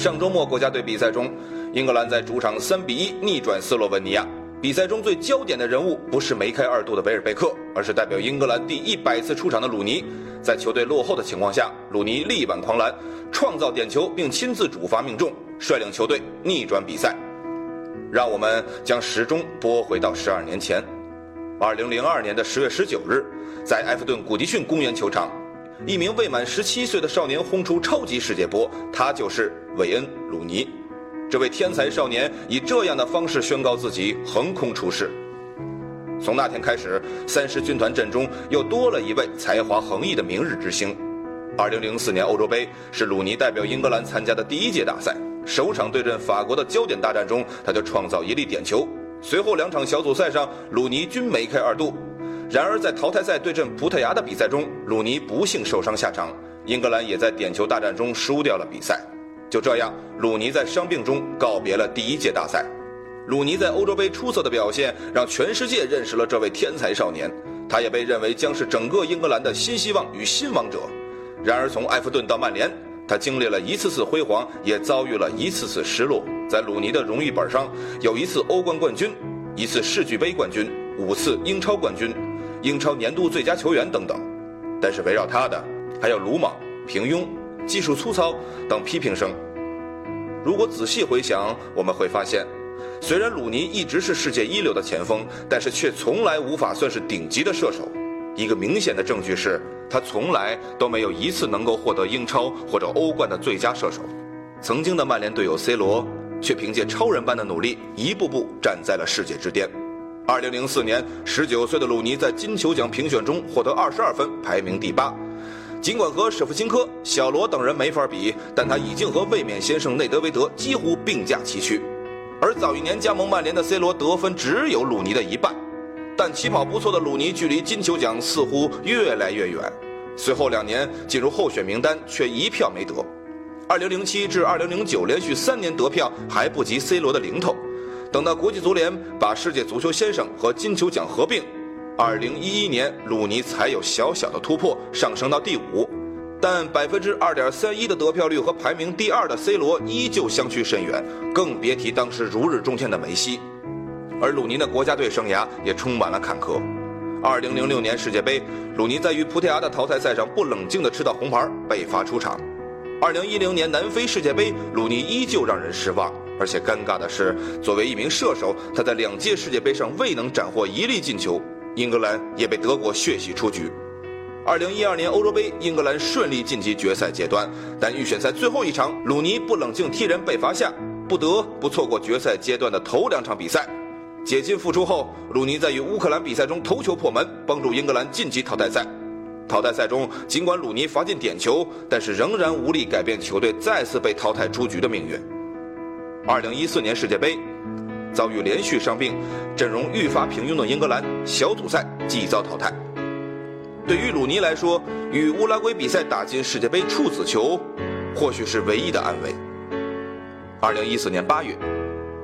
上周末国家队比赛中，英格兰在主场3比1逆转斯洛文尼亚。比赛中最焦点的人物不是梅开二度的维尔贝克，而是代表英格兰第一百次出场的鲁尼。在球队落后的情况下，鲁尼力挽狂澜，创造点球并亲自主罚命中，率领球队逆转比赛。让我们将时钟拨回到十二年前，二零零二年的十月十九日，在埃弗顿古迪逊公园球场，一名未满十七岁的少年轰出超级世界波，他就是韦恩·鲁尼。这位天才少年以这样的方式宣告自己横空出世。从那天开始，三狮军团阵中又多了一位才华横溢的明日之星。2004年欧洲杯是鲁尼代表英格兰参加的第一届大赛，首场对阵法国的焦点大战中，他就创造一粒点球。随后两场小组赛上，鲁尼均梅开二度。然而在淘汰赛对阵葡萄牙的比赛中，鲁尼不幸受伤下场，英格兰也在点球大战中输掉了比赛。就这样，鲁尼在伤病中告别了第一届大赛。鲁尼在欧洲杯出色的表现，让全世界认识了这位天才少年。他也被认为将是整个英格兰的新希望与新王者。然而，从埃弗顿到曼联，他经历了一次次辉煌，也遭遇了一次次失落。在鲁尼的荣誉本上，有一次欧冠冠军，一次世俱杯冠军，五次英超冠军，英超年度最佳球员等等。但是围绕他的，还有鲁莽、平庸。技术粗糙等批评声。如果仔细回想，我们会发现，虽然鲁尼一直是世界一流的前锋，但是却从来无法算是顶级的射手。一个明显的证据是，他从来都没有一次能够获得英超或者欧冠的最佳射手。曾经的曼联队友 C 罗，却凭借超人般的努力，一步步站在了世界之巅。二零零四年，十九岁的鲁尼在金球奖评选中获得二十二分，排名第八。尽管和舍甫琴科、小罗等人没法比，但他已经和卫冕先生内德维德几乎并驾齐驱。而早一年加盟曼联的 C 罗得分只有鲁尼的一半，但起跑不错的鲁尼距离金球奖似乎越来越远。随后两年进入候选名单，却一票没得。2007至2009连续三年得票还不及 C 罗的零头。等到国际足联把世界足球先生和金球奖合并。二零一一年，鲁尼才有小小的突破，上升到第五，但百分之二点三一的得票率和排名第二的 C 罗依旧相去甚远，更别提当时如日中天的梅西。而鲁尼的国家队生涯也充满了坎坷。二零零六年世界杯，鲁尼在与葡萄牙的淘汰赛上不冷静地吃到红牌，被罚出场。二零一零年南非世界杯，鲁尼依旧让人失望，而且尴尬的是，作为一名射手，他在两届世界杯上未能斩获一粒进球。英格兰也被德国血洗出局。二零一二年欧洲杯，英格兰顺利晋级决赛阶段，但预选赛最后一场，鲁尼不冷静踢人被罚下，不得不错过决赛阶段的头两场比赛。解禁复出后，鲁尼在与乌克兰比赛中头球破门，帮助英格兰晋级淘汰赛。淘汰赛中，尽管鲁尼罚进点球，但是仍然无力改变球队再次被淘汰出局的命运。二零一四年世界杯。遭遇连续伤病，阵容愈发平庸的英格兰，小组赛即遭淘汰。对于鲁尼来说，与乌拉圭比赛打进世界杯处子球，或许是唯一的安慰。二零一四年八月，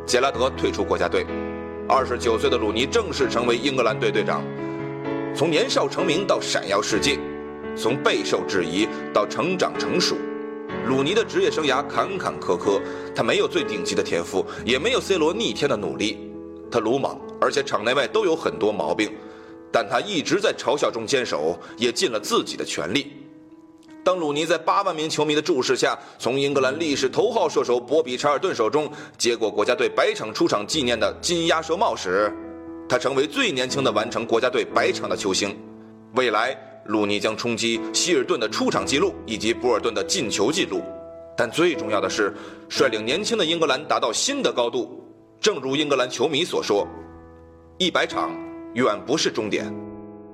杰拉德退出国家队，二十九岁的鲁尼正式成为英格兰队队长。从年少成名到闪耀世界，从备受质疑到成长成熟。鲁尼的职业生涯坎坎坷坷，他没有最顶级的天赋，也没有 C 罗逆天的努力，他鲁莽，而且场内外都有很多毛病，但他一直在嘲笑中坚守，也尽了自己的全力。当鲁尼在八万名球迷的注视下，从英格兰历史头号射手波比·查尔顿手中接过国家队百场出场纪念的金鸭舌帽时，他成为最年轻的完成国家队百场的球星。未来。鲁尼将冲击希尔顿的出场记录以及博尔顿的进球记录，但最重要的是，率领年轻的英格兰达到新的高度。正如英格兰球迷所说：“一百场远不是终点。”